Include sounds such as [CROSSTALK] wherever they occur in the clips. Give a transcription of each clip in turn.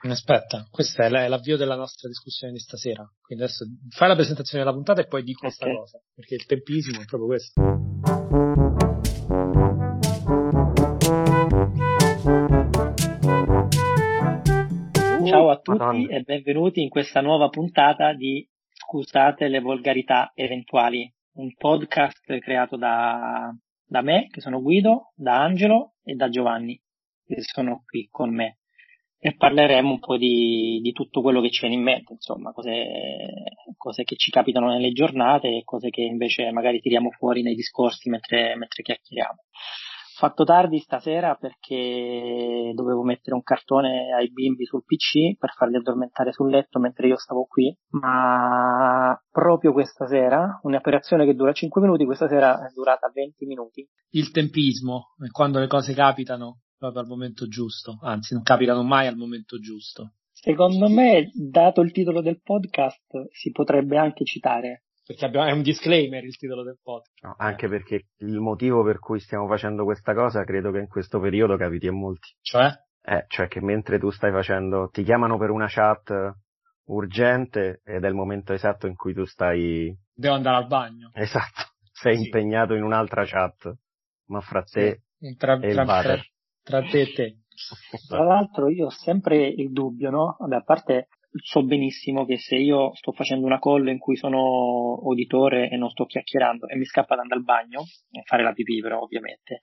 Aspetta, questo è, l'avvio della nostra discussione di stasera. Quindi adesso fai la presentazione della puntata e poi di questa okay. cosa, perché il tempismo è proprio questo. Ciao a tutti Madonna. e benvenuti in questa nuova puntata di Scusate le volgarità eventuali, un podcast creato da, da me, che sono Guido, da Angelo e da Giovanni, che sono qui con me e parleremo un po' di, di, tutto quello che ci viene in mente, insomma, cose, cose, che ci capitano nelle giornate e cose che invece magari tiriamo fuori nei discorsi mentre, mentre chiacchieriamo. Fatto tardi stasera perché dovevo mettere un cartone ai bimbi sul PC per farli addormentare sul letto mentre io stavo qui, ma proprio questa sera, un'operazione che dura 5 minuti, questa sera è durata 20 minuti. Il tempismo, quando le cose capitano proprio al momento giusto, anzi non capitano mai al momento giusto. Secondo me, dato il titolo del podcast, si potrebbe anche citare. Perché abbiamo, è un disclaimer il titolo del podcast. No, anche perché il motivo per cui stiamo facendo questa cosa credo che in questo periodo capiti a molti. Cioè? Eh, cioè che mentre tu stai facendo, ti chiamano per una chat urgente ed è il momento esatto in cui tu stai... Devo andare al bagno. Esatto, sei sì. impegnato in un'altra chat, ma fra te sì. tra, e tra, il water tra te e te. Tra l'altro io ho sempre il dubbio, no? Vabbè, a parte so benissimo che se io sto facendo una call in cui sono uditore e non sto chiacchierando e mi scappa da andare al bagno, e fare la pipì però ovviamente,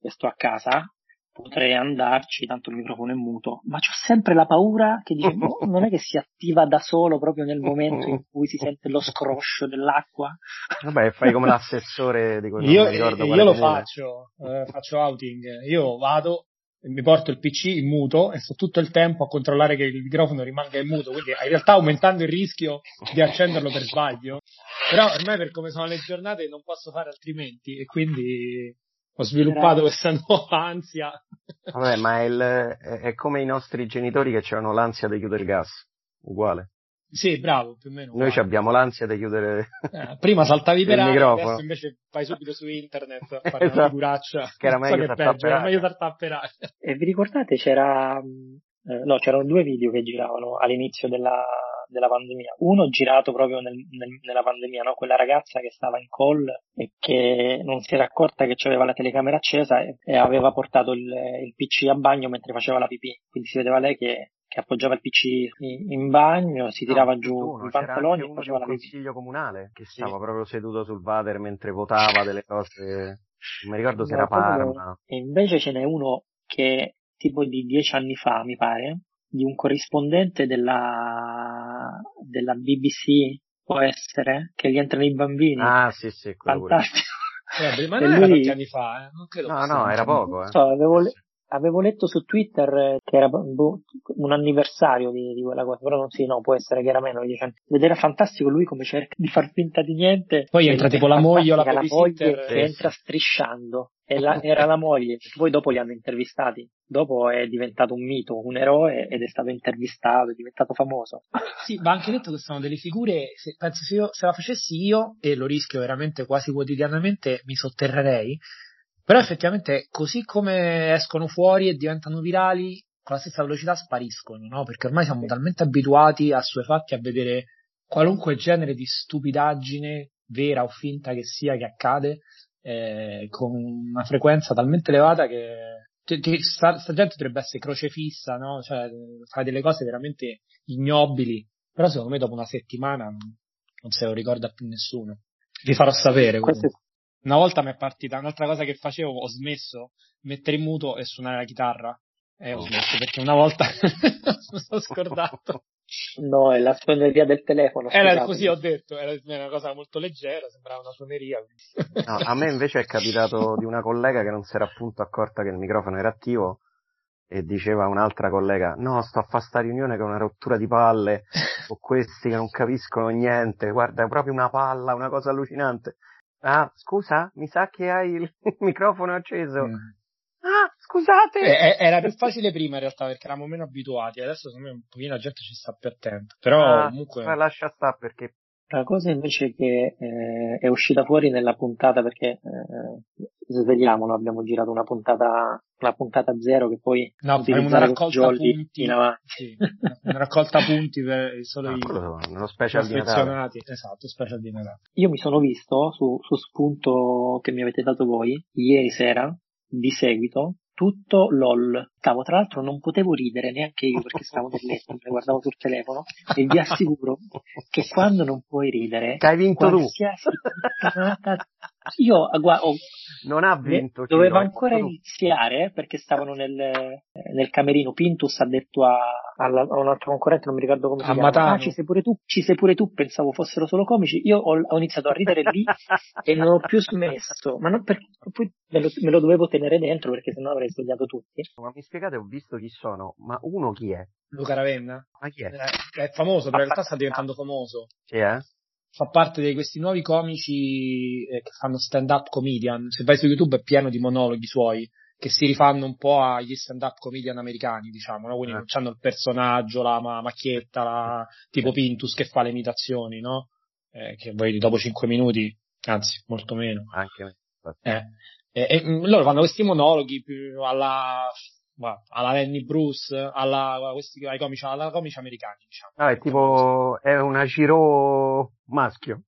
e sto a casa, potrei andarci, tanto il microfono è muto, ma c'ho sempre la paura che dice, oh, [LAUGHS] non è che si attiva da solo proprio nel momento in cui si sente lo scroscio dell'acqua. Vabbè, fai come l'assessore di quello io, ricordo io lo faccio, eh, faccio outing, io vado, mi porto il PC in muto e sto tutto il tempo a controllare che il microfono rimanga in muto, quindi in realtà aumentando il rischio di accenderlo per sbaglio. Però ormai per come sono le giornate non posso fare altrimenti e quindi ho sviluppato questa [LAUGHS] nuova ansia. Vabbè, ma è, il, è, come i nostri genitori che avevano l'ansia di chiudere il gas, uguale. Sì, bravo, più o meno. Noi abbiamo l'ansia di chiudere eh, Prima saltavi per aria, adesso invece vai subito su internet a [LAUGHS] fare esatto. una figuraccia. Che era meglio so peggio, era meglio saltare per aria. E vi ricordate c'era, eh, no, c'erano due video che giravano all'inizio della, della pandemia. Uno girato proprio nel, nel, nella pandemia, no? quella ragazza che stava in call e che non si era accorta che aveva la telecamera accesa e, e aveva portato il, il, PC a bagno mentre faceva la pipì. Quindi si vedeva lei che, che appoggiava il PC in, in bagno, si tirava no, giù i pantaloni e faceva la pipì. consiglio comunale che stava sì. proprio seduto sul water mentre votava delle cose. Non mi ricordo se no, era Parma. E invece ce n'è uno che tipo di dieci anni fa, mi pare, di un corrispondente della, della BBC, può essere, che gli entrano i bambini. Ah, sì, sì, Fantastico. Eh, ma non lui... era anni fa, eh? non credo no, no, era poco. Eh. So, avevo, le... avevo, letto su Twitter che era boh, un anniversario di, di, quella cosa, però non sì, no, può essere che era meno di anni. Ed era fantastico lui come cerca di far finta di niente. Poi entra tipo la moglie o la, la moglie che entra strisciando la, era la moglie, poi dopo li hanno intervistati, dopo è diventato un mito, un eroe ed è stato intervistato, è diventato famoso. Sì, ma anche detto che sono delle figure, se, penso se, io, se la facessi io, e lo rischio veramente quasi quotidianamente, mi sotterrerei, però effettivamente così come escono fuori e diventano virali, con la stessa velocità spariscono, no? Perché ormai siamo talmente abituati a fatti a vedere qualunque genere di stupidaggine, vera o finta che sia, che accade, eh, con una frequenza talmente elevata che ti, ti, sta, sta, gente dovrebbe essere crocefissa, no? Cioè, fare delle cose veramente ignobili, però secondo me dopo una settimana non, se lo ricorda più nessuno. Vi farò sapere. Una volta mi è partita un'altra cosa che facevo, ho smesso mettere in muto e suonare la chitarra. E ho smesso perché una volta [LAUGHS] mi sono scordato. No, è la suoneria del telefono. Era così, ho detto, era una cosa molto leggera, sembrava una suoneria. No, a me invece è capitato di una collega che non si era appunto accorta che il microfono era attivo e diceva un'altra collega, no, sto a fare sta riunione con una rottura di palle, o questi che non capiscono niente, guarda, è proprio una palla, una cosa allucinante. Ah, scusa, mi sa che hai il [LAUGHS] microfono acceso. Mm. Ah, scusate! Eh, era più facile prima in realtà perché eravamo meno abituati, adesso secondo me un pochino la gente ci sta più attenta. Però ah, comunque. Ma lascia stare perché La cosa invece che eh, è uscita fuori nella puntata, perché eh, svegliamolo, abbiamo girato una puntata, una puntata zero che poi no, faremo una raccolta punti, in avanti. Sì, una raccolta punti per solo no, i nello special di Natale. Esatto, special di Natale. Io mi sono visto su, su spunto che mi avete dato voi ieri sera di seguito tutto LOL. Stavo, tra l'altro non potevo ridere neanche io perché stavo nel letto, mi guardavo sul telefono e vi assicuro che quando non puoi ridere, che hai vinto tu. Io guarda, oh, non ha vinto. Doveva ancora iniziare perché stavano nel, nel, camerino. Pintus ha detto a, a, a, un altro concorrente, non mi ricordo come si a chiama. Matano. Ah, ci sei pure tu, ci sei pure tu. Pensavo fossero solo comici. Io ho, ho iniziato a ridere lì [LAUGHS] e non ho più smesso. Ma non perché poi me lo, me lo dovevo tenere dentro perché sennò avrei svegliato tutti. Ma mi spiegate, ho visto chi sono, ma uno chi è? Luca Ravenna. Ma chi è? Eh, è famoso, però in realtà sta diventando famoso. Sì, eh? fa parte di questi nuovi comici eh, che fanno stand-up comedian. Se vai su YouTube è pieno di monologhi suoi che si rifanno un po' agli stand-up comedian americani, diciamo, no? Quindi eh. non hanno il personaggio, la ma- macchietta, la... tipo. Pintus che fa le imitazioni, no? Eh, che poi dopo 5 minuti, anzi, molto meno. Anche me. Eh. E, e, loro fanno questi monologhi più alla alla Lenny Bruce, alla, questi, ai comici, alla comici americani, diciamo. Ah, è tipo, è una Giro maschio.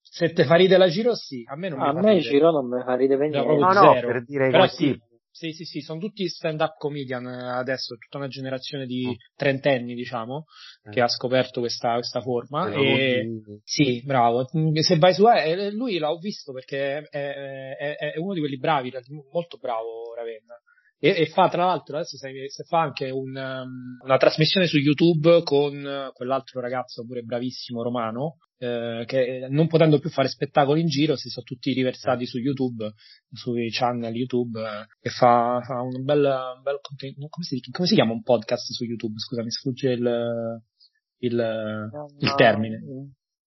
Se te fa ridere la Giro, sì. A me non a mi fa me Giro non mi fa ridere niente. No, no, zero. per dire Però sì, sì, sì, sì, sono tutti stand-up comedian adesso, tutta una generazione di mm. trentenni, diciamo, eh. che ha scoperto questa, questa forma. E, sì, bravo. Se vai su, eh, lui l'ho visto perché è, è, è, uno di quelli bravi, molto bravo Ravenna. E, e, fa tra l'altro adesso se, se fa anche un, um, una trasmissione su YouTube con quell'altro ragazzo pure bravissimo romano eh, che non potendo più fare spettacoli in giro si sono tutti riversati su YouTube sui channel YouTube eh, e fa, fa un bel, un bel contenuto come si, come si, chiama un podcast su YouTube? Scusa mi sfugge il, il, no, il termine.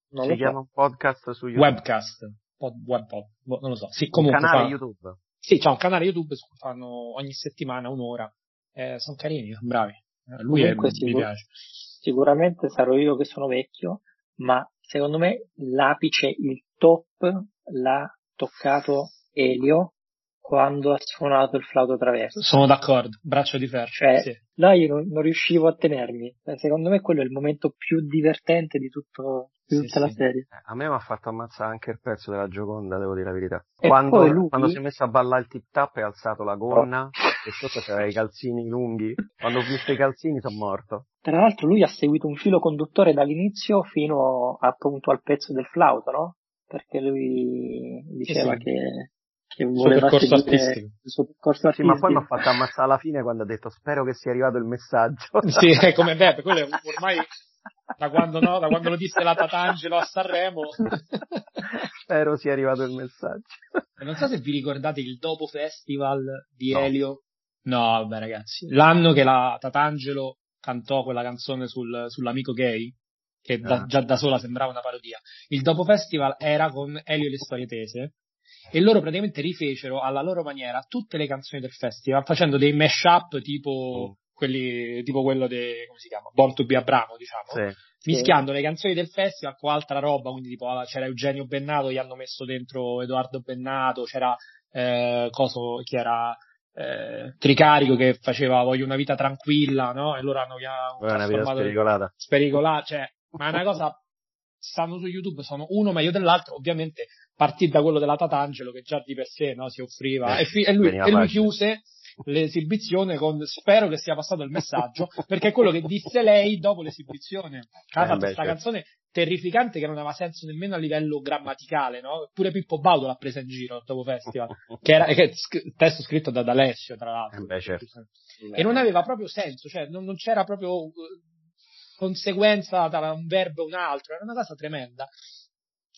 non si chiama un podcast su YouTube. Webcast pod, web pod, boh, non lo so. Sì, comunque un canale fa, YouTube sì, c'è un canale YouTube su cui fanno ogni settimana un'ora. Eh, sono carini, sono bravi. Eh, lui Comunque, è, sicur- mi piace. Sicuramente sarò io che sono vecchio, ma secondo me l'apice, il top, l'ha toccato Elio quando ha suonato il flauto traverso. Sono d'accordo, braccio di ferro. Cioè, sì. là io non, non, riuscivo a tenermi. Eh, secondo me quello è il momento più divertente di, tutto, di tutta sì, la sì. serie. Eh, a me mi ha fatto ammazzare anche il pezzo della Gioconda, devo dire la verità. Quando, lui... quando, si è messo a ballare il tip tap e ha alzato la gonna oh. e sotto c'era i calzini lunghi. Quando ho visto i calzini sono morto. Tra l'altro lui ha seguito un filo conduttore dall'inizio fino appunto al pezzo del flauto, no? Perché lui diceva che che voleva percorso artistico. il suo percorso artistico. Sì, ma poi mi ha fatto ammazzare alla fine quando ha detto spero che sia arrivato il messaggio. [LAUGHS] sì, è come [LAUGHS] Beppe, quello è ormai da quando, no, da quando lo disse la Tatangelo a Sanremo. spero sia arrivato il messaggio. Non so se vi ricordate il dopo festival di no. Elio. No, vabbè ragazzi, l'anno che la Tatangelo cantò quella canzone sul, sull'amico gay, che da, ah. già da sola sembrava una parodia. Il dopo festival era con Elio e le storie tese, e loro praticamente rifecero alla loro maniera tutte le canzoni del festival facendo dei mashup tipo mm. quelli tipo quello di come si chiama Born to be Abramo diciamo sì. mischiando sì. le canzoni del festival con altra roba quindi tipo c'era Eugenio Bennato gli hanno messo dentro Edoardo Bennato c'era eh, coso chi era eh, Tricarico che faceva voglio una vita tranquilla no? e loro hanno chiamato una vita spericolata spericolata cioè ma è una cosa stanno su YouTube sono uno meglio dell'altro, ovviamente partì da quello della Tatangelo che già di per sé no, si offriva eh, e, fi- e, lui, e lui chiuse l'esibizione con spero che sia passato il messaggio perché è quello che disse lei dopo l'esibizione ha eh, fatto questa certo. canzone terrificante che non aveva senso nemmeno a livello grammaticale no? pure Pippo Baudo l'ha presa in giro dopo festival che era che, testo scritto da D'Alessio tra l'altro eh beh, certo. e non aveva proprio senso cioè non, non c'era proprio conseguenza tra un verbo e un altro, era una cosa tremenda.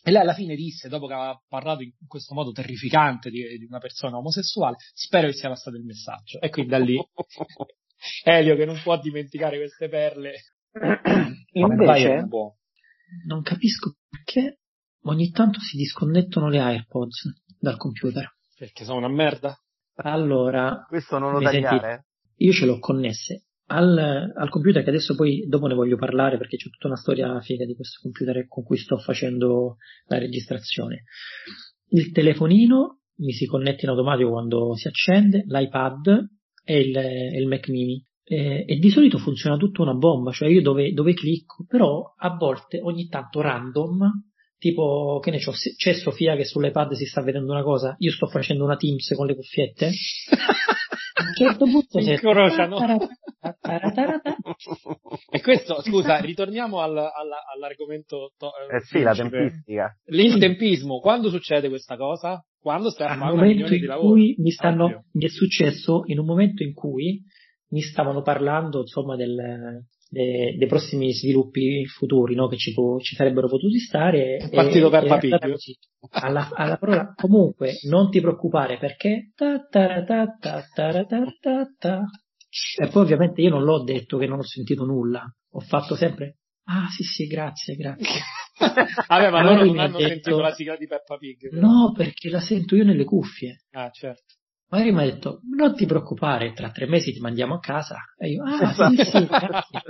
E lei alla fine disse, dopo che aveva parlato in questo modo terrificante di, di una persona omosessuale, spero che sia passato il messaggio. E quindi da lì [LAUGHS] Elio che non può dimenticare queste perle. [CLEARS THROAT] Invece, non capisco perché ogni tanto si disconnettono le AirPods dal computer. Perché sono una merda? Allora, questo non lo tagliare? Io ce l'ho connesse al, al, computer che adesso poi dopo ne voglio parlare perché c'è tutta una storia figa di questo computer con cui sto facendo la registrazione. Il telefonino mi si connette in automatico quando si accende, l'iPad e il, e il Mac mini. E, e, di solito funziona tutto una bomba, cioè io dove, dove clicco, però a volte ogni tanto random tipo, che ne so, c'è Sofia che sull'iPad si sta vedendo una cosa, io sto facendo una Teams con le cuffiette, [LAUGHS] a un certo punto si incrociano. [LAUGHS] [LAUGHS] e questo, scusa, ritorniamo al, al, all'argomento. To- eh sì, la tempistica. Il tempismo, quando succede questa cosa? Quando stai a fare una riunione di lavoro? Mi, stanno, mi è successo in un momento in cui mi stavano parlando, insomma, del, dei, dei prossimi sviluppi futuri no, che ci, può, ci, sarebbero potuti stare. È partito per Papig. Alla, alla parola, comunque, non ti preoccupare perché. Ta, ta, ta, e poi ovviamente io non l'ho detto che non ho sentito nulla, ho fatto sempre. Ah sì sì, grazie, grazie. [LAUGHS] Vabbè, ma loro non hanno detto, sentito la sigla di Peppa Pig. Però. No, perché la sento io nelle cuffie. Ah, certo. Magari mi ha detto, non ti preoccupare, tra tre mesi ti mandiamo a casa. E io, ah sì, sì, grazie.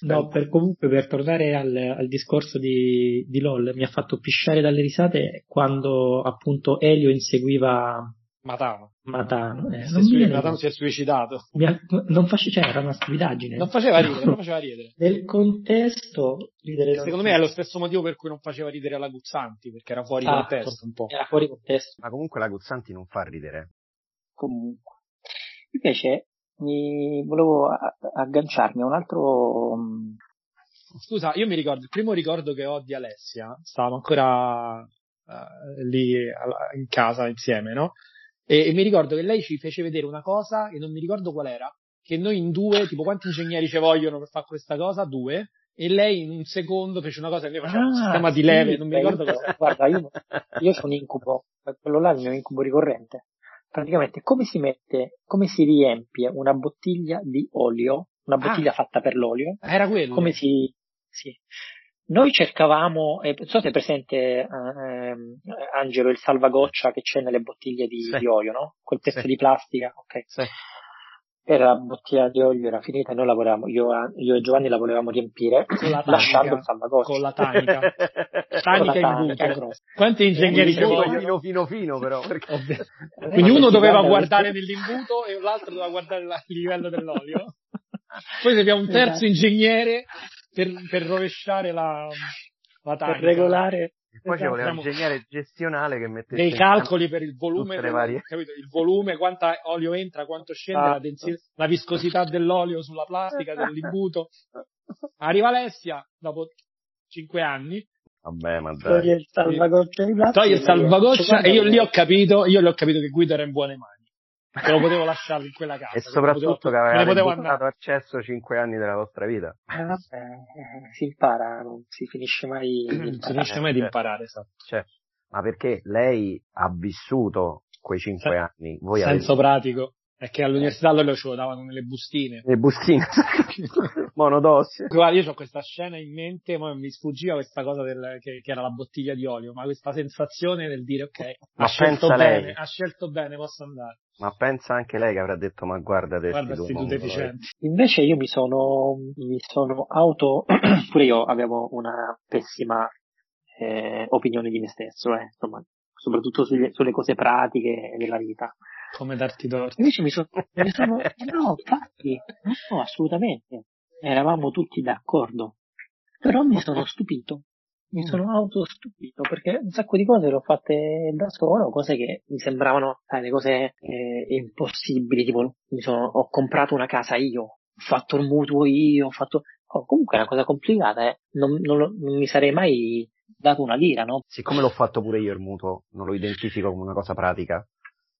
No, per, comunque per tornare al, al discorso di, di, LOL, mi ha fatto pisciare dalle risate quando appunto Elio inseguiva Matano. Matano, eh, si, sui- Matano si è suicidato. Ha, non face, cioè, era una stupidaggine. Non faceva ridere, non [LAUGHS] faceva ridere. Nel contesto, ridere Secondo me è lo stesso motivo per cui non faceva ridere la Guzzanti, perché era fuori esatto, contesto un po'. Era fuori contesto. Ma comunque la Guzzanti non fa ridere comunque. Invece mi volevo agganciarmi a un altro... Mm, Scusa, io mi ricordo, il primo ricordo che ho di Alessia, stavamo ancora uh, lì in casa insieme, no? E, e, mi ricordo che lei ci fece vedere una cosa, e non mi ricordo qual era, che noi in due, tipo quanti ingegneri ci vogliono per fare questa cosa? Due. E lei in un secondo fece una cosa e noi facevamo ah, un sistema di leve, non mi ricordo cosa. Guarda, io, io sono incubo, quello là è il mio incubo ricorrente praticamente come si mette, come si riempie una bottiglia di olio, una bottiglia ah, fatta per l'olio. Era quello. Come si, sì. Noi cercavamo, eh, non so se è presente eh, ehm, Angelo il salvagoccia che c'è nelle bottiglie di, sì. di olio, no? Quel pezzo sì. di plastica, ok. Sì era la bottiglia di olio era finita e noi lavoravamo, io, io, e Giovanni la volevamo riempire lasciando il salvagoccia. Con la tanica. tanica in buco. Quanti ingegneri ci vogliono? Fino, fino, fino però. Perché... Quindi uno doveva guardare nell'imbuto e l'altro doveva guardare il livello dell'olio. [LAUGHS] Poi abbiamo un terzo esatto. ingegnere per, per rovesciare la, la tanica. Per regolare e poi esatto. c'è l'ingegnere gestionale che mette dei calcoli per il volume, del, capito? il volume, quanto olio entra, quanto scende, ah. la, densità, la viscosità dell'olio sulla plastica, dell'imbuto. Arriva Alessia dopo cinque anni. Vabbè, ma dai. Toglie il salvagoccia. Toglie il salvagoccia e io lì ho capito, io lì ho capito che Guido era in buone mani. Te lo potevo lasciare in quella casa. E soprattutto potevo, che aveva dato accesso 5 anni della vostra vita. Eh, vabbè, eh, si impara, non si finisce mai di imparare. Si finisce mai di imparare, esatto. Cioè, ma perché lei ha vissuto quei 5 Sen- anni? Voi senso avete... pratico. È che all'università loro ce lo davano nelle bustine. Le bustine. [LAUGHS] Monodossi. Guarda, io ho questa scena in mente, ma mi sfuggiva questa cosa del, che, che, era la bottiglia di olio, ma questa sensazione del dire ok, ma ha scelto bene, lei. ha scelto bene, posso andare. Ma pensa anche lei che avrà detto, ma guarda adesso. Guarda questi due deficienti. Invece io mi sono, mi sono auto, [CLEARS THROAT] pure io avevo una pessima eh, opinione di me stesso, eh, insomma, soprattutto sulle, sulle cose pratiche della vita. Come darti torto. Invece mi sono, mi sono eh no, infatti, no, assolutamente. Eravamo tutti d'accordo. Però mi sono stupito. Mi mm. sono autostupito perché un sacco di cose le ho fatte da solo, cose che mi sembravano, sai, le cose eh, impossibili, tipo mi sono, ho comprato una casa io, ho fatto il mutuo io, ho fatto, oh, comunque è una cosa complicata, eh. non, non, non mi sarei mai dato una lira, no? Siccome l'ho fatto pure io il mutuo, non lo identifico come una cosa pratica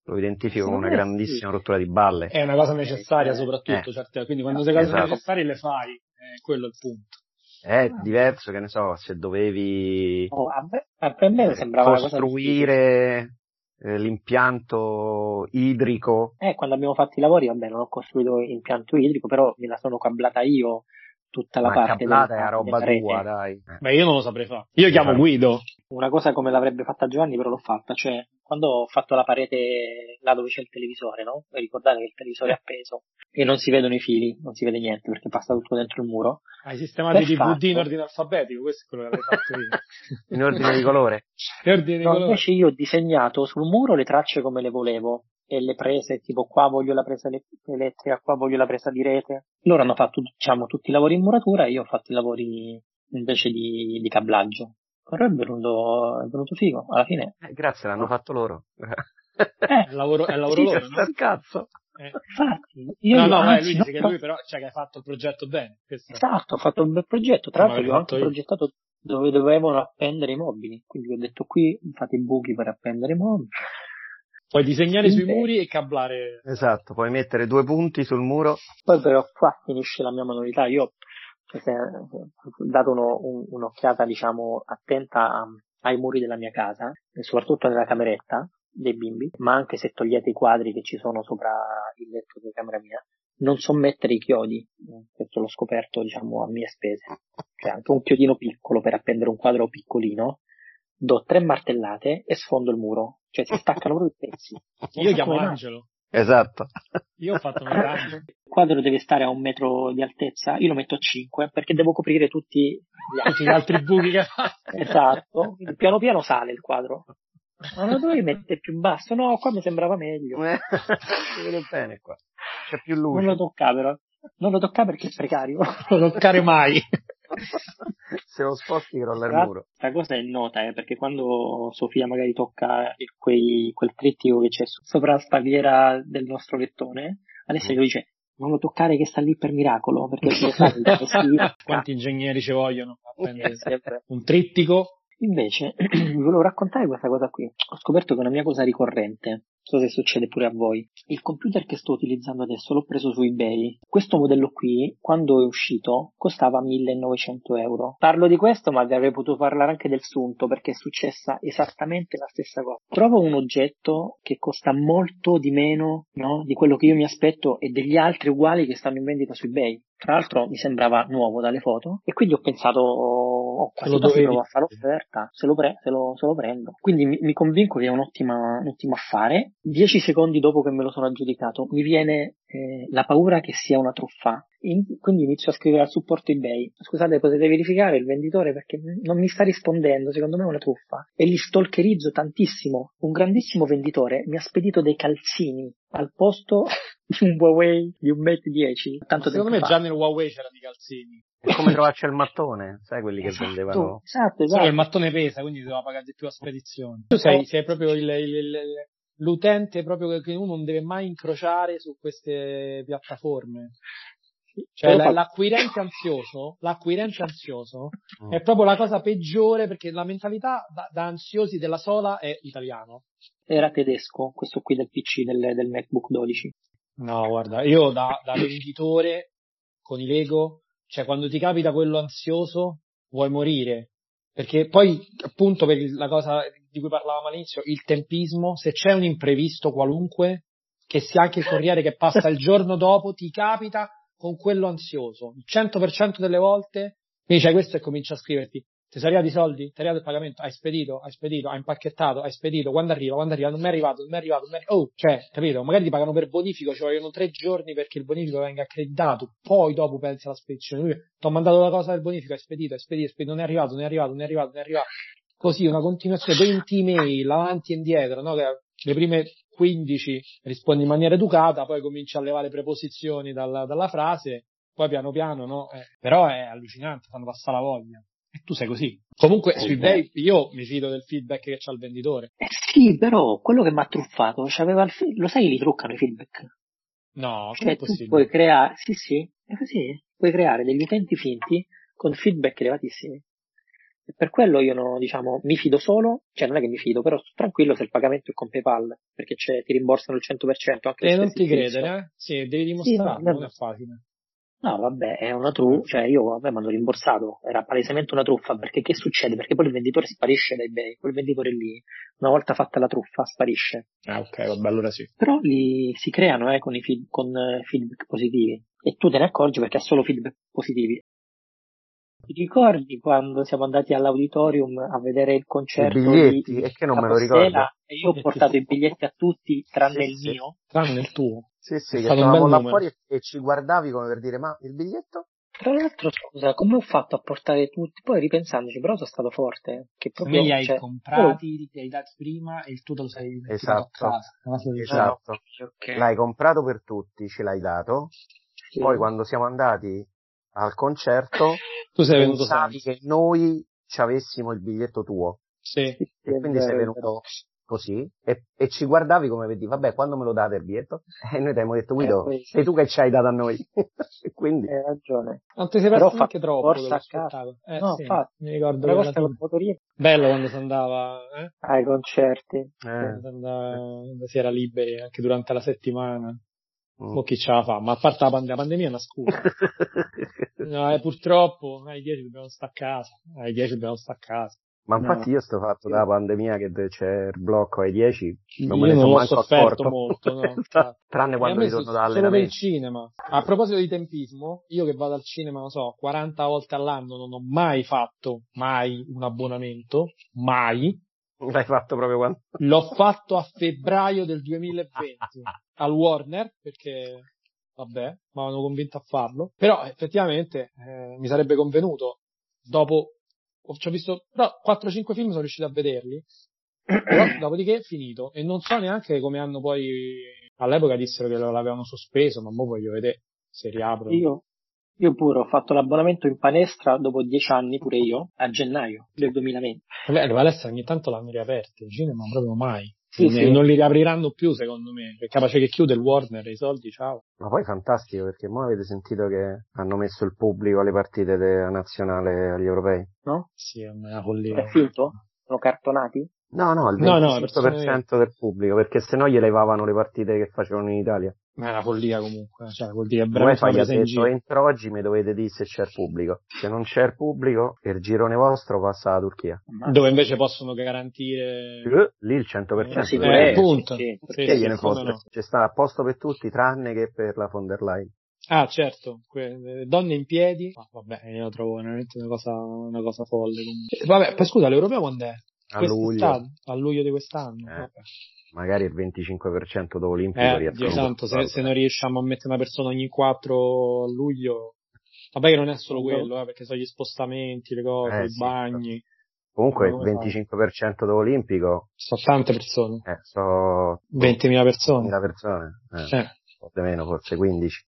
lo identifico come una grandissima sì. rottura di balle. È una cosa necessaria soprattutto, eh. certe, quindi quando sei cose esatto. necessarie le fai, è quello il punto. È diverso, che ne so, se dovevi oh, a me, me sembrava costruire eh, l'impianto idrico. Eh, quando abbiamo fatto i lavori, vabbè, non ho costruito l'impianto idrico, però me la sono cablata io tutta la Ma parte cablata è roba tua, dai. Beh, io non lo saprei fare. Io chiamo Guido. Una cosa come l'avrebbe fatta Giovanni, però l'ho fatta, cioè quando ho fatto la parete là dove c'è il televisore, no? Ricordate che il televisore è appeso e non si vedono i fili, non si vede niente perché passa tutto dentro il muro. Hai sistemato i DVD in ordine alfabetico, questo è quello che avevo fatto io. [LAUGHS] in ordine di colore? in ordine di no, colore. invece io ho disegnato sul muro le tracce come le volevo e le prese, tipo qua voglio la presa elettrica, qua voglio la presa di rete. Loro hanno fatto, diciamo, tutti i lavori in muratura e io ho fatto i lavori invece di, di cablaggio. Però è venuto, è venuto figo, alla fine. Eh, grazie, l'hanno fatto loro. eh, è il lavoro, è lavoro loro, no? cazzo. Eh. Infatti, io no, no, anzi, lui dice che lui però, cioè che hai fatto il progetto bene. Questo. Esatto, ho fatto un bel progetto, tra l'altro io ho anche io. progettato dove dovevano appendere i mobili, quindi ho detto qui fate i buchi per appendere i mobili. Puoi disegnare sui muri e cablare. Esatto, puoi mettere due punti sul muro. Poi però qua finisce la mia manualità, io dato uno, un, un'occhiata diciamo attenta a, ai muri della mia casa, e soprattutto nella cameretta dei bimbi, ma anche se togliete i quadri che ci sono sopra il letto di camera mia, non so mettere i chiodi, questo l'ho scoperto diciamo a mie spese, cioè anche un chiodino piccolo per appendere un quadro piccolino, do tre martellate e sfondo il muro, cioè si staccano proprio i pezzi. Io chiamo Angelo. Esatto. Io ho fatto grande. [LAUGHS] Il quadro deve stare a un metro di altezza, io lo metto a 5 perché devo coprire tutti gli altri, gli altri [LAUGHS] buchi che fa. Esatto, Quindi piano piano sale il quadro. Ma lo dovevi mettere più basso? No, qua mi sembrava meglio. [LAUGHS] si vede bene qua. C'è più luce. Non lo tocca però. Non lo tocca perché è precario. Non lo toccare mai. [LAUGHS] Se lo sposti crolla il muro. Questa cosa è nota, eh, perché quando Sofia magari tocca quei, quel trittico che c'è sopra la spalliera del nostro lettone, Alessia mm. gli dice non lo toccare che sta lì per miracolo, perché [LAUGHS] lo sai, quanti ingegneri ci vogliono un trittico Invece, vi [CLEARS THROAT] volevo raccontare questa cosa qui. Ho scoperto che è una mia cosa ricorrente. Non so se succede pure a voi. Il computer che sto utilizzando adesso l'ho preso su eBay. Questo modello qui, quando è uscito, costava 1900 euro. Parlo di questo, ma vi avrei potuto parlare anche del sunto, perché è successa esattamente la stessa cosa. Trovo un oggetto che costa molto di meno no, di quello che io mi aspetto e degli altri uguali che stanno in vendita su eBay. Tra l'altro mi sembrava nuovo dalle foto e quindi ho pensato, oh, quasi quasi provo a fare l'offerta, se lo, pre- se lo, se lo prendo. Quindi mi, mi, convinco che è un ottimo affare. Dieci secondi dopo che me lo sono aggiudicato mi viene eh, la paura che sia una truffa. In, quindi inizio a scrivere al supporto eBay. Scusate, potete verificare il venditore perché non mi sta rispondendo, secondo me è una truffa. E li stalkerizzo tantissimo. Un grandissimo venditore mi ha spedito dei calzini al posto [LAUGHS] di un Huawei di un Mate 10. Tanto secondo me fa. già nel Huawei c'erano i calzini. È come trovarci il mattone, sai quelli che esatto, vendevano? Esatto, esatto. il mattone pesa, quindi si doveva pagare di più a spedizione. Tu sei, sei proprio il, il, il, l'utente proprio che uno non deve mai incrociare su queste piattaforme. Cioè la, l'acquirente ansioso, l'acquirente ansioso mm. è proprio la cosa peggiore perché la mentalità da, da, ansiosi della sola è italiano. Era tedesco, questo qui del PC del, del MacBook 12. No, guarda, io da, da venditore con i Lego, cioè quando ti capita quello ansioso vuoi morire. Perché poi, appunto, per la cosa di cui parlavamo all'inizio, il tempismo, se c'è un imprevisto qualunque, che sia anche il corriere che passa il giorno dopo, ti capita con quello ansioso. Il 100% delle volte, quindi c'è questo e comincia a scriverti, ti sei arrivati i soldi? Ti è arrivato il pagamento? Hai spedito? Hai spedito? Hai impacchettato? Hai spedito? Quando arriva? Quando arriva? Non mi è arrivato? Non mi è arrivato? Non mi è arrivato? Oh, cioè, capito? Magari ti pagano per bonifico, ci vogliono tre giorni perché il bonifico venga accreditato, poi dopo pensi alla spedizione. Lui, ti ho mandato la cosa del bonifico, hai spedito, hai spedito, hai spedito, non è arrivato, non è arrivato, non è arrivato, non è arrivato. Così, una continuazione, 20 email, avanti e indietro, no? Che le prime 15 rispondi in maniera educata, poi cominci a levare preposizioni dalla, dalla frase, poi piano piano, no? Eh, però è allucinante, fanno passare la voglia. E tu sei così. Comunque su eBay io mi fido del feedback che c'ha il venditore. Eh sì, però quello che mi ha truffato, c'aveva il fi- lo sai che li truccano i feedback? No, cioè, è possibile? puoi creare, sì sì, è così, puoi creare degli utenti finti con feedback elevatissimi. Per quello io no, diciamo, mi fido solo, cioè non è che mi fido, però sto tranquillo se il pagamento è con PayPal, perché ti rimborsano il 100% anche E non ti credere, eh? Sì, devi dimostrarlo, sì, no, non è facile. No, vabbè, è una truffa, cioè io vabbè, mi hanno rimborsato, era palesemente una truffa, perché che succede? Perché poi il venditore sparisce dai beni, quel venditore lì, una volta fatta la truffa, sparisce. Ah, ok, vabbè, allora sì. Però li si creano eh, con, i feed, con uh, feedback positivi, e tu te ne accorgi perché ha solo feedback positivi. Ti ricordi quando siamo andati all'auditorium a vedere il concerto I biglietti? di È che non me lo ricordo. E io ho portato i biglietti a tutti tranne Sì, il sì. mio. Tranne il tuo. Sì, sì, che stavamo là fuori e, e ci guardavi come per dire, ma il biglietto? Tra l'altro, scusa, come ho fatto a portare tutti? Poi ripensandoci, però sono stato forte. Che proprio, me li hai cioè, comprati, li hai dati prima e il tuo te lo sei Esatto. a casa. Esatto. ok. L'hai comprato per tutti, ce l'hai dato. Sì. Poi quando siamo andati al concerto, Tu sei venuto pensavi senza. che noi ci avessimo il biglietto tuo. Sì. E quindi sei venuto così e, e ci guardavi come per dire, vabbè, quando me lo date il biglietto? [LAUGHS] E noi ti abbiamo detto, Guido, Eh, sei tu che ci hai dato a noi. [LAUGHS] e quindi. Hai ragione. Non ti sei Però perso fa neanche troppo corsa dello a casa. spettacolo. Eh, No, sì, infatti. mi ricordo alla col fine- motorino bello quando si andava, eh? ai concerti. eh, Quando si, andava, quando si era liberi anche durante la settimana. Mm. Mo chi ce la fa? Ma a parte la, pand- la pandemia è una scusa. [LAUGHS] No, eh, purtroppo ai 10 dobbiamo stare a casa. Ai 10 dobbiamo stare a casa. Ma No. infatti io sto fatto dalla pandemia che c'è il blocco ai 10, non me ne sono manco sofferto accorto. molto, no. [LAUGHS] Tranne quando ritorno so- da solo cinema. A proposito di tempismo, io che vado al cinema, non so, 40 volte all'anno non ho mai fatto, mai un abbonamento, mai. L'hai fatto proprio quando... L'ho fatto a febbraio del 2020 [LAUGHS] al Warner perché, vabbè, mi avevano convinto a farlo. Però effettivamente eh, mi sarebbe convenuto. Dopo, ho ci ho visto, però 4-5 film sono riuscito a vederli. Però dopodiché è finito. E non so neanche come hanno poi, all'epoca dissero che lo- l'avevano sospeso, ma ora voglio vedere se riaprono. Io, io pure ho fatto l'abbonamento in palestra dopo dieci anni, pure io, a gennaio del 2020. Vabbè, le palestre ogni tanto l'hanno riaperte, il cinema proprio mai. Sì, sì. Non li riapriranno più, secondo me. È capace che chiude il Warner i soldi, ciao. Ma poi fantastico perché ora avete sentito che hanno messo il pubblico alle partite della nazionale agli europei? No? Sì, è una follia. È finto? Sono cartonati? No, no, il No, no, 25% del pubblico, perché se no gli levavano le partite che facevano in Italia. Ma è una follia comunque, cioè vuol dire una fai ha detto giro. entro oggi mi dovete dire se c'è il pubblico. Se non c'è il pubblico, il girone vostro passa alla Turchia. Dove invece possono garantire... Eh, Lì il 100%. La Eh, sì. Sì, Che sì, gliene come fotte? no. C'è sta a posto per tutti, tranne che per la von der Leyen. Ah, certo, que- donne in piedi. Ah, vabbè, io lo trovo veramente una cosa, una cosa folle. comunque. Eh, Vabbè, poi scusa, l'europeo quando è? A luglio? A luglio di quest'anno. Eh, magari il 25% d'Olimpico Eh, riescono Dio santo, se, se non riusciamo a mettere una persona ogni 4 a luglio, vabbè che non è solo quello, eh, perché sono gli spostamenti, le cose, Eh, i sì, bagni, Comunque il Come fai? 25% d'Olimpico sono tante persone, eh, so 20.000 persone. 20.000 persone, eh, Eh, di meno, forse 15.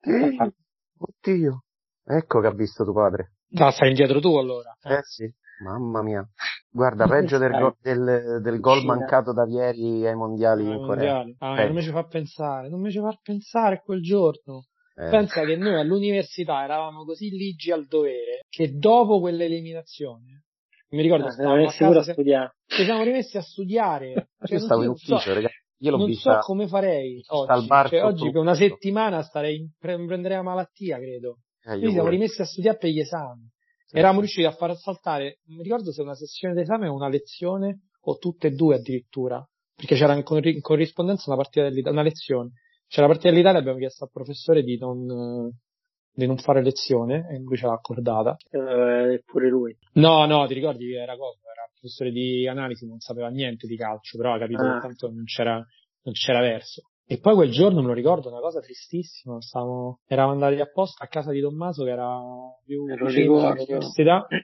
Eh, oddio, ecco che ha visto tuo padre. ah, stai indietro tu allora. Eh sì, mamma mia. Guarda, peggio del, go- del, del gol mancato da ieri ai mondiali Ai in Corea. Ah, non mi ci fa pensare, non mi ci fa pensare a quel giorno. Eh, Pensa che noi all'università eravamo così ligi al dovere che dopo quell'eliminazione, mi ricordo, Ah, stavamo a casa, a se- studiare. ci siamo rimessi a studiare. [LAUGHS] Cioè, io stavo so- in ufficio, ragazzi. Io l'ho non vista. so come farei oggi. bar Cioè, oggi per una settimana starei, pre- prenderei la malattia, credo. Eh, Quindi siamo rimessi a studiare per gli esami. Sì, Eravamo riusciti a far saltare, non mi ricordo se una sessione d'esame o una lezione, o tutte e due addirittura, perché c'era in, corri- in corrispondenza una partita dell'Italia, una lezione. C'era la partita dell'Italia e abbiamo chiesto al professore di non, di non fare lezione, e lui ce l'ha accordata. Eh, pure lui. No, no, ti ricordi che era cosa? Era il professore di analisi, non sapeva niente di calcio, però ha capito Ah. che tanto non c'era, non c'era verso. E poi quel giorno me lo ricordo, una cosa tristissima, stavamo, eravamo andati apposta a casa di Tommaso che era più vicino all'università. [CLEARS THROAT]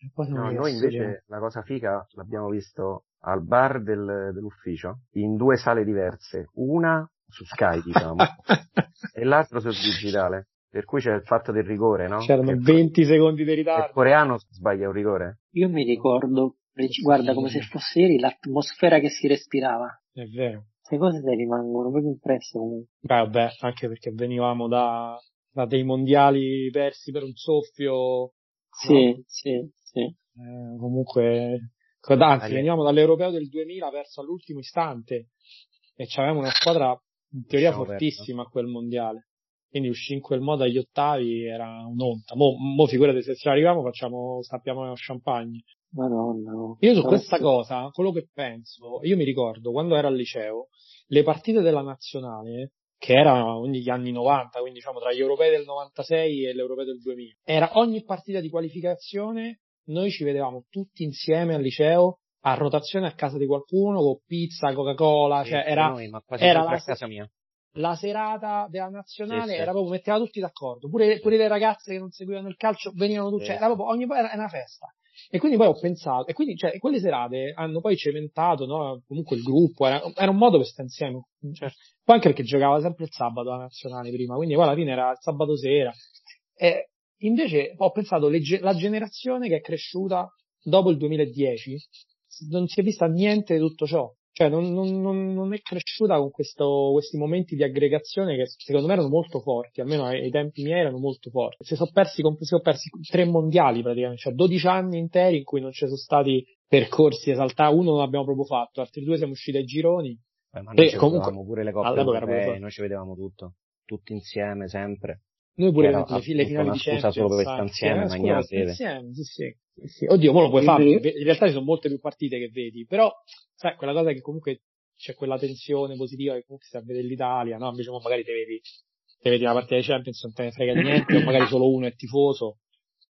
E poi No, noi invece la cosa figa l'abbiamo visto al bar del- dell'ufficio in due sale diverse, una su Sky diciamo [LAUGHS] e l'altra sul digitale, per cui c'è il fatto del rigore, no? C'erano Che- 20 secondi di che il ritardo. coreano sbaglia un rigore. Io mi ricordo, guarda come se fosse ieri, l'atmosfera che si respirava. È vero. Queste cose ti rimangono proprio impresse comunque. Beh, vabbè, anche perché venivamo da, da dei mondiali persi per un soffio. Sì, sì, sì. Eh, comunque, anzi, Dai. venivamo dall'europeo del 2000 perso all'ultimo istante e avevamo una squadra in teoria Lasciamo fortissima a quel mondiale. Quindi uscì in quel modo agli ottavi era un'onta. Mo, mo figurate se ci arriviamo facciamo, sappiamo champagne. Madonna. no. Io su questa sì. cosa, quello che penso, io mi ricordo quando ero al liceo, le partite della nazionale che era ogni gli anni 90, quindi diciamo tra gli europei del 96 e l'europeo del 2000. Era ogni partita di qualificazione, noi ci vedevamo tutti insieme al liceo a rotazione a casa di qualcuno con pizza, Coca-Cola, cioè era, noi, ma era la, casa mia. la serata della nazionale Sì, sì. era proprio metteva tutti d'accordo, pure, pure le ragazze che non seguivano il calcio venivano tutte, Sì. cioè era proprio ogni era una festa. E quindi poi ho pensato, e quindi cioè, quelle serate hanno poi cementato no, comunque il gruppo, era, era un modo per stare insieme. Cioè, poi anche perché giocava sempre il sabato la nazionale prima, quindi poi alla fine era il sabato sera. E invece ho pensato, le la generazione che è cresciuta dopo il 2010 non si è vista niente di tutto ciò. Cioè, non, non- non- è cresciuta con questo- questi momenti di aggregazione che secondo me erano molto forti, almeno ai, ai tempi miei erano molto forti. Si sono persi, si sono persi tre mondiali praticamente, cioè 12 anni interi in cui non ci sono stati percorsi esaltati. Uno non l'abbiamo proprio fatto, altri due siamo usciti ai gironi. Eh, ma Beh, noi comunque, pure le coppe europee, noi ci vedevamo tutto, tutti insieme, sempre. Noi pure le, le, finali di scusa Champions. solo per stare insieme, Sì, ma scusa insieme, sì, sì, sì. Oddio, mo lo puoi fare, in realtà ci sono molte più partite che vedi, però, sai, quella cosa che comunque c'è quella tensione positiva che comunque stai a vedere l'Italia, no? Invece mo magari te vedi, te vedi una partita di Champions, non te ne frega niente, o magari solo uno è tifoso,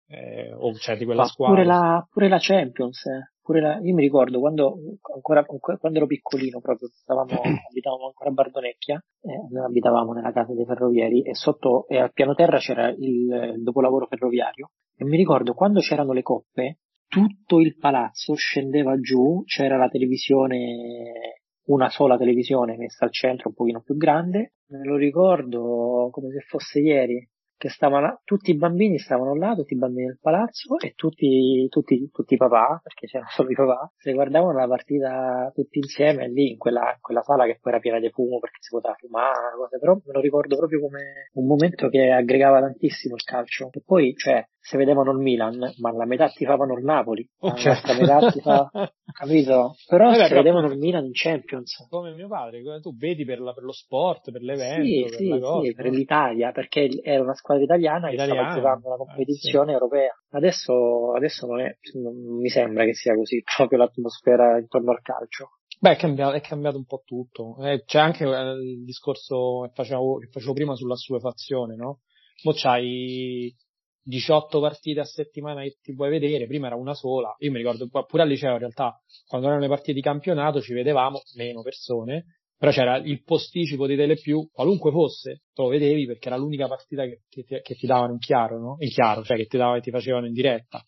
eh, o c'è di quella Ma squadra. pure la, pure la Champions, eh. Pure la, io mi ricordo quando, ancora, quando ero piccolino proprio, stavamo, [CLEARS THROAT] abitavamo ancora a Bardonecchia, eh, noi abitavamo nella casa dei ferrovieri e sotto, e al piano terra c'era il, il dopolavoro ferroviario. E mi ricordo quando c'erano le coppe, tutto il palazzo scendeva giù, c'era la televisione, una sola televisione messa al centro, un pochino più grande, me lo ricordo come se fosse ieri, che stavano, tutti i bambini stavano là, tutti i bambini del palazzo e tutti, tutti, tutti i papà, perché c'erano solo i papà, se guardavano la partita tutti insieme lì in quella, in quella sala che poi era piena di fumo perché si poteva fumare, cose, però me lo ricordo proprio come un momento che aggregava tantissimo il calcio. E poi, cioè, se vedevano il Milan, ma la metà tifavano il Napoli, Oh, la certo. metà tifava, [LAUGHS] capito? Però Vabbè, se vedevano il Milan in Champions. Come mio padre, tu vedi per, la- per lo sport, per l'evento, Sì, per sì, cosa. sì, per l'Italia, perché era una squadra italiana che Italiana, stava giocando la eh, competizione europea. Adesso, adesso non, è, non mi sembra che sia così [LAUGHS] proprio l'atmosfera intorno al calcio. Beh, è cambiato, è cambiato un po' tutto. Eh, c'è anche eh, il discorso che facevo, che facevo prima sulla suefazione, no? Mo c'hai 18 partite a settimana che ti puoi vedere, prima era una sola. Io mi ricordo pure al liceo in realtà, quando erano le partite di campionato ci vedevamo meno persone, però c'era il posticipo di Telepiù, qualunque fosse, te lo vedevi perché era l'unica partita che, che ti, che ti davano in chiaro, no? In chiaro, cioè che ti, davano, ti facevano in diretta.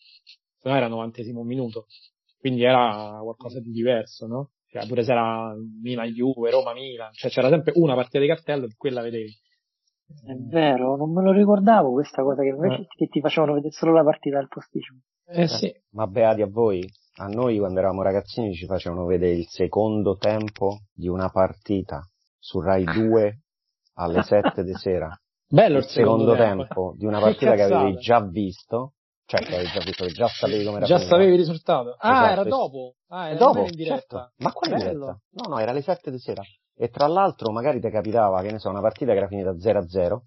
Se no era 90 minuto. Quindi era qualcosa di diverso, no? Cioè, pure se era Milan Juve, Roma Milan, cioè c'era sempre una partita di cartello e quella vedevi. È vero, non me lo ricordavo questa cosa che, invece, Eh. che ti facevano vedere solo la partita del posticipo. Eh sì. Ma beati a voi, a noi quando eravamo ragazzini ci facevano vedere il secondo tempo di una partita su Rai 2 [LAUGHS] alle 7 di sera. Bello Il il secondo, tempo di una Che partita che, cazzata. avevi già visto, cioè che avevi già visto, che già sapevi come era Già finita. sapevi il risultato? Ah, Esatto, era dopo. Ah, era dopo, in diretta. certo. Ma quale in diretta? No, no, era alle 7 di sera. E tra l'altro magari ti capitava, che ne so, una partita che era finita 0-0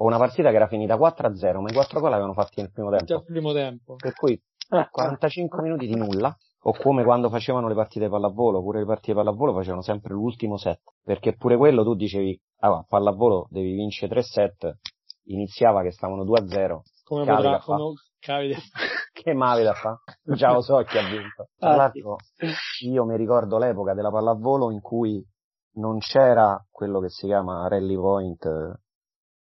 o una partita che era finita 4-0, ma i 4 gol avevano fatti nel primo Già tempo. al primo tempo. Per cui Ah, 45 minuti di nulla, o come quando facevano le partite pallavolo, pure le partite pallavolo facevano sempre l'ultimo set, perché pure quello tu dicevi, ah, va, pallavolo devi vincere 3 set, iniziava che stavano 2-0, Come potrà, come, capita. [LAUGHS] che male da fa? Già lo so chi ha vinto. Tra Ah, l'altro io mi ricordo l'epoca della pallavolo in cui non c'era quello che si chiama rally point, eh,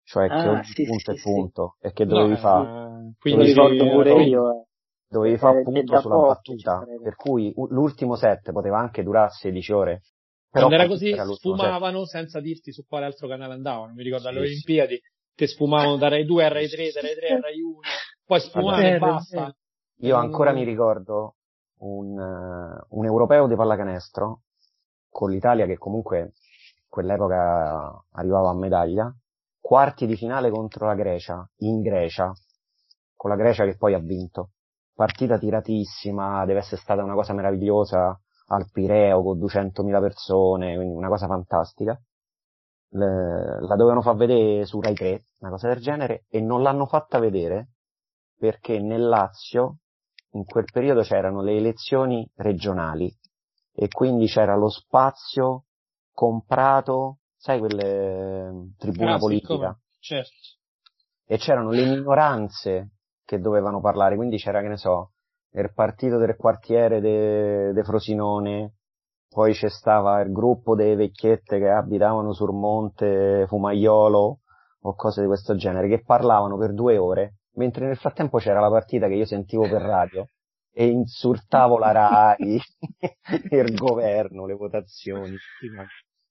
cioè che Ah, ogni sì, punto sì, è sì. punto e che dovevi No, fare eh, me lo quindi ricordo sì, pure eh, io. eh. dovevi Eh, fare punto sulla poco battuta, che per cui l'ultimo set poteva anche durare 16 ore. Quando Però era poi così era l'ultimo set. sfumavano senza dirti su quale altro canale andavano. Mi ricordo alle Sì, sì. Olimpiadi che sfumavano da Rai 2 a Rai 3, da Rai 3 a Rai 1, poi sfumavano e basta. Io ancora mi ricordo un, un europeo di pallacanestro con l'Italia che comunque quell'epoca arrivava a medaglia, quarti di finale contro la Grecia, in Grecia, con la Grecia che poi ha vinto. Partita tiratissima, deve essere stata una cosa meravigliosa al Pireo con 200.000 persone, quindi una cosa fantastica. Le- la dovevano far vedere su Rai 3, una cosa del genere, e non l'hanno fatta vedere perché nel Lazio in quel periodo c'erano le elezioni regionali e quindi c'era lo spazio comprato sai quelle tribuna Ah, sì, politica. come? Certo. E c'erano le minoranze che dovevano parlare, quindi c'era, che ne so, il partito del quartiere de, de Frosinone, poi c'è stava il gruppo delle vecchiette che abitavano sul monte Fumaiolo o cose di questo genere, che parlavano per due ore, mentre nel frattempo c'era la partita che io sentivo per radio e insultavo la RAI, [LAUGHS] il governo, le votazioni,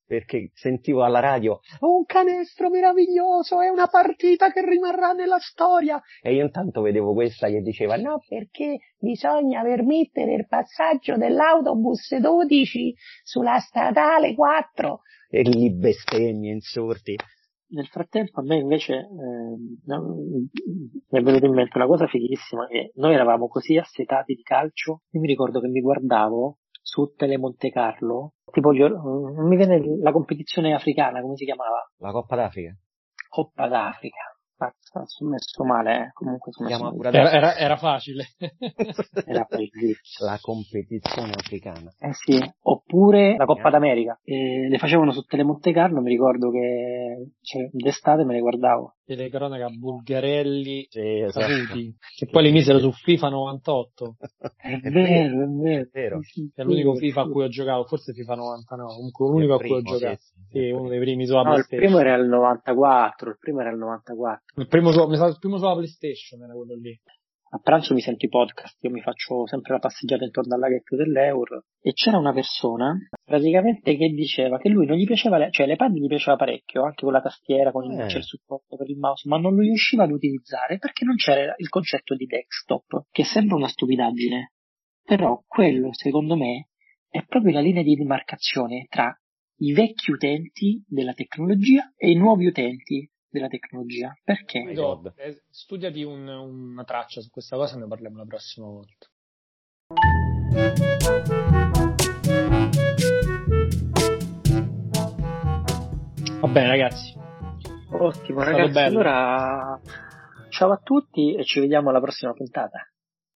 perché sentivo alla radio un canestro meraviglioso, è una partita che rimarrà nella storia e io intanto vedevo questa che diceva no perché bisogna permettere il passaggio dell'autobus 12 sulla statale 4 e lì bestemmie, insulti. Nel frattempo a me invece eh, mi è venuta in mente una cosa fighissima che noi eravamo così assetati di calcio, io mi ricordo che mi guardavo su Tele Monte Carlo, tipo gli, non mi viene la competizione africana, come si chiamava? La Coppa d'Africa. Coppa d'Africa. Sono messo male, eh. comunque sono messo male. Era, era, era, facile. [LAUGHS] era la competizione africana. Eh sì, oppure la Coppa d'America. E le facevano su Telemonte Carlo, mi ricordo che cioè, d'estate me le guardavo. Telecronaca Bulgarelli sì, esatto. Saluti, che poi li misero su FIFA 98. È vero, è vero. È vero. Sì, è l'unico FIFA a cui ho giocato, forse FIFA 99, comunque l'unico a cui ho giocato. Sì, sì, uno dei primi sulla no. Il primo era il 94, il primo era il 94. Il primo, su, il primo sulla PlayStation era quello lì. A pranzo mi sento i podcast, io mi faccio sempre la passeggiata intorno al laghetto dell'Euro e c'era una persona praticamente che diceva che lui non gli piaceva, le, cioè le pad gli piaceva parecchio, anche con la tastiera, con il, Eh. il supporto per il mouse, ma non lo riusciva ad utilizzare perché non c'era il concetto di desktop, che sembra una stupidaggine, però quello secondo me è proprio la linea di demarcazione tra i vecchi utenti della tecnologia e i nuovi utenti della tecnologia. Perché? God. eh, studiati un- una traccia su questa cosa e ne parliamo la prossima volta. Va bene ragazzi, Ottimo ragazzi, bello. allora ciao a tutti e ci vediamo alla prossima puntata.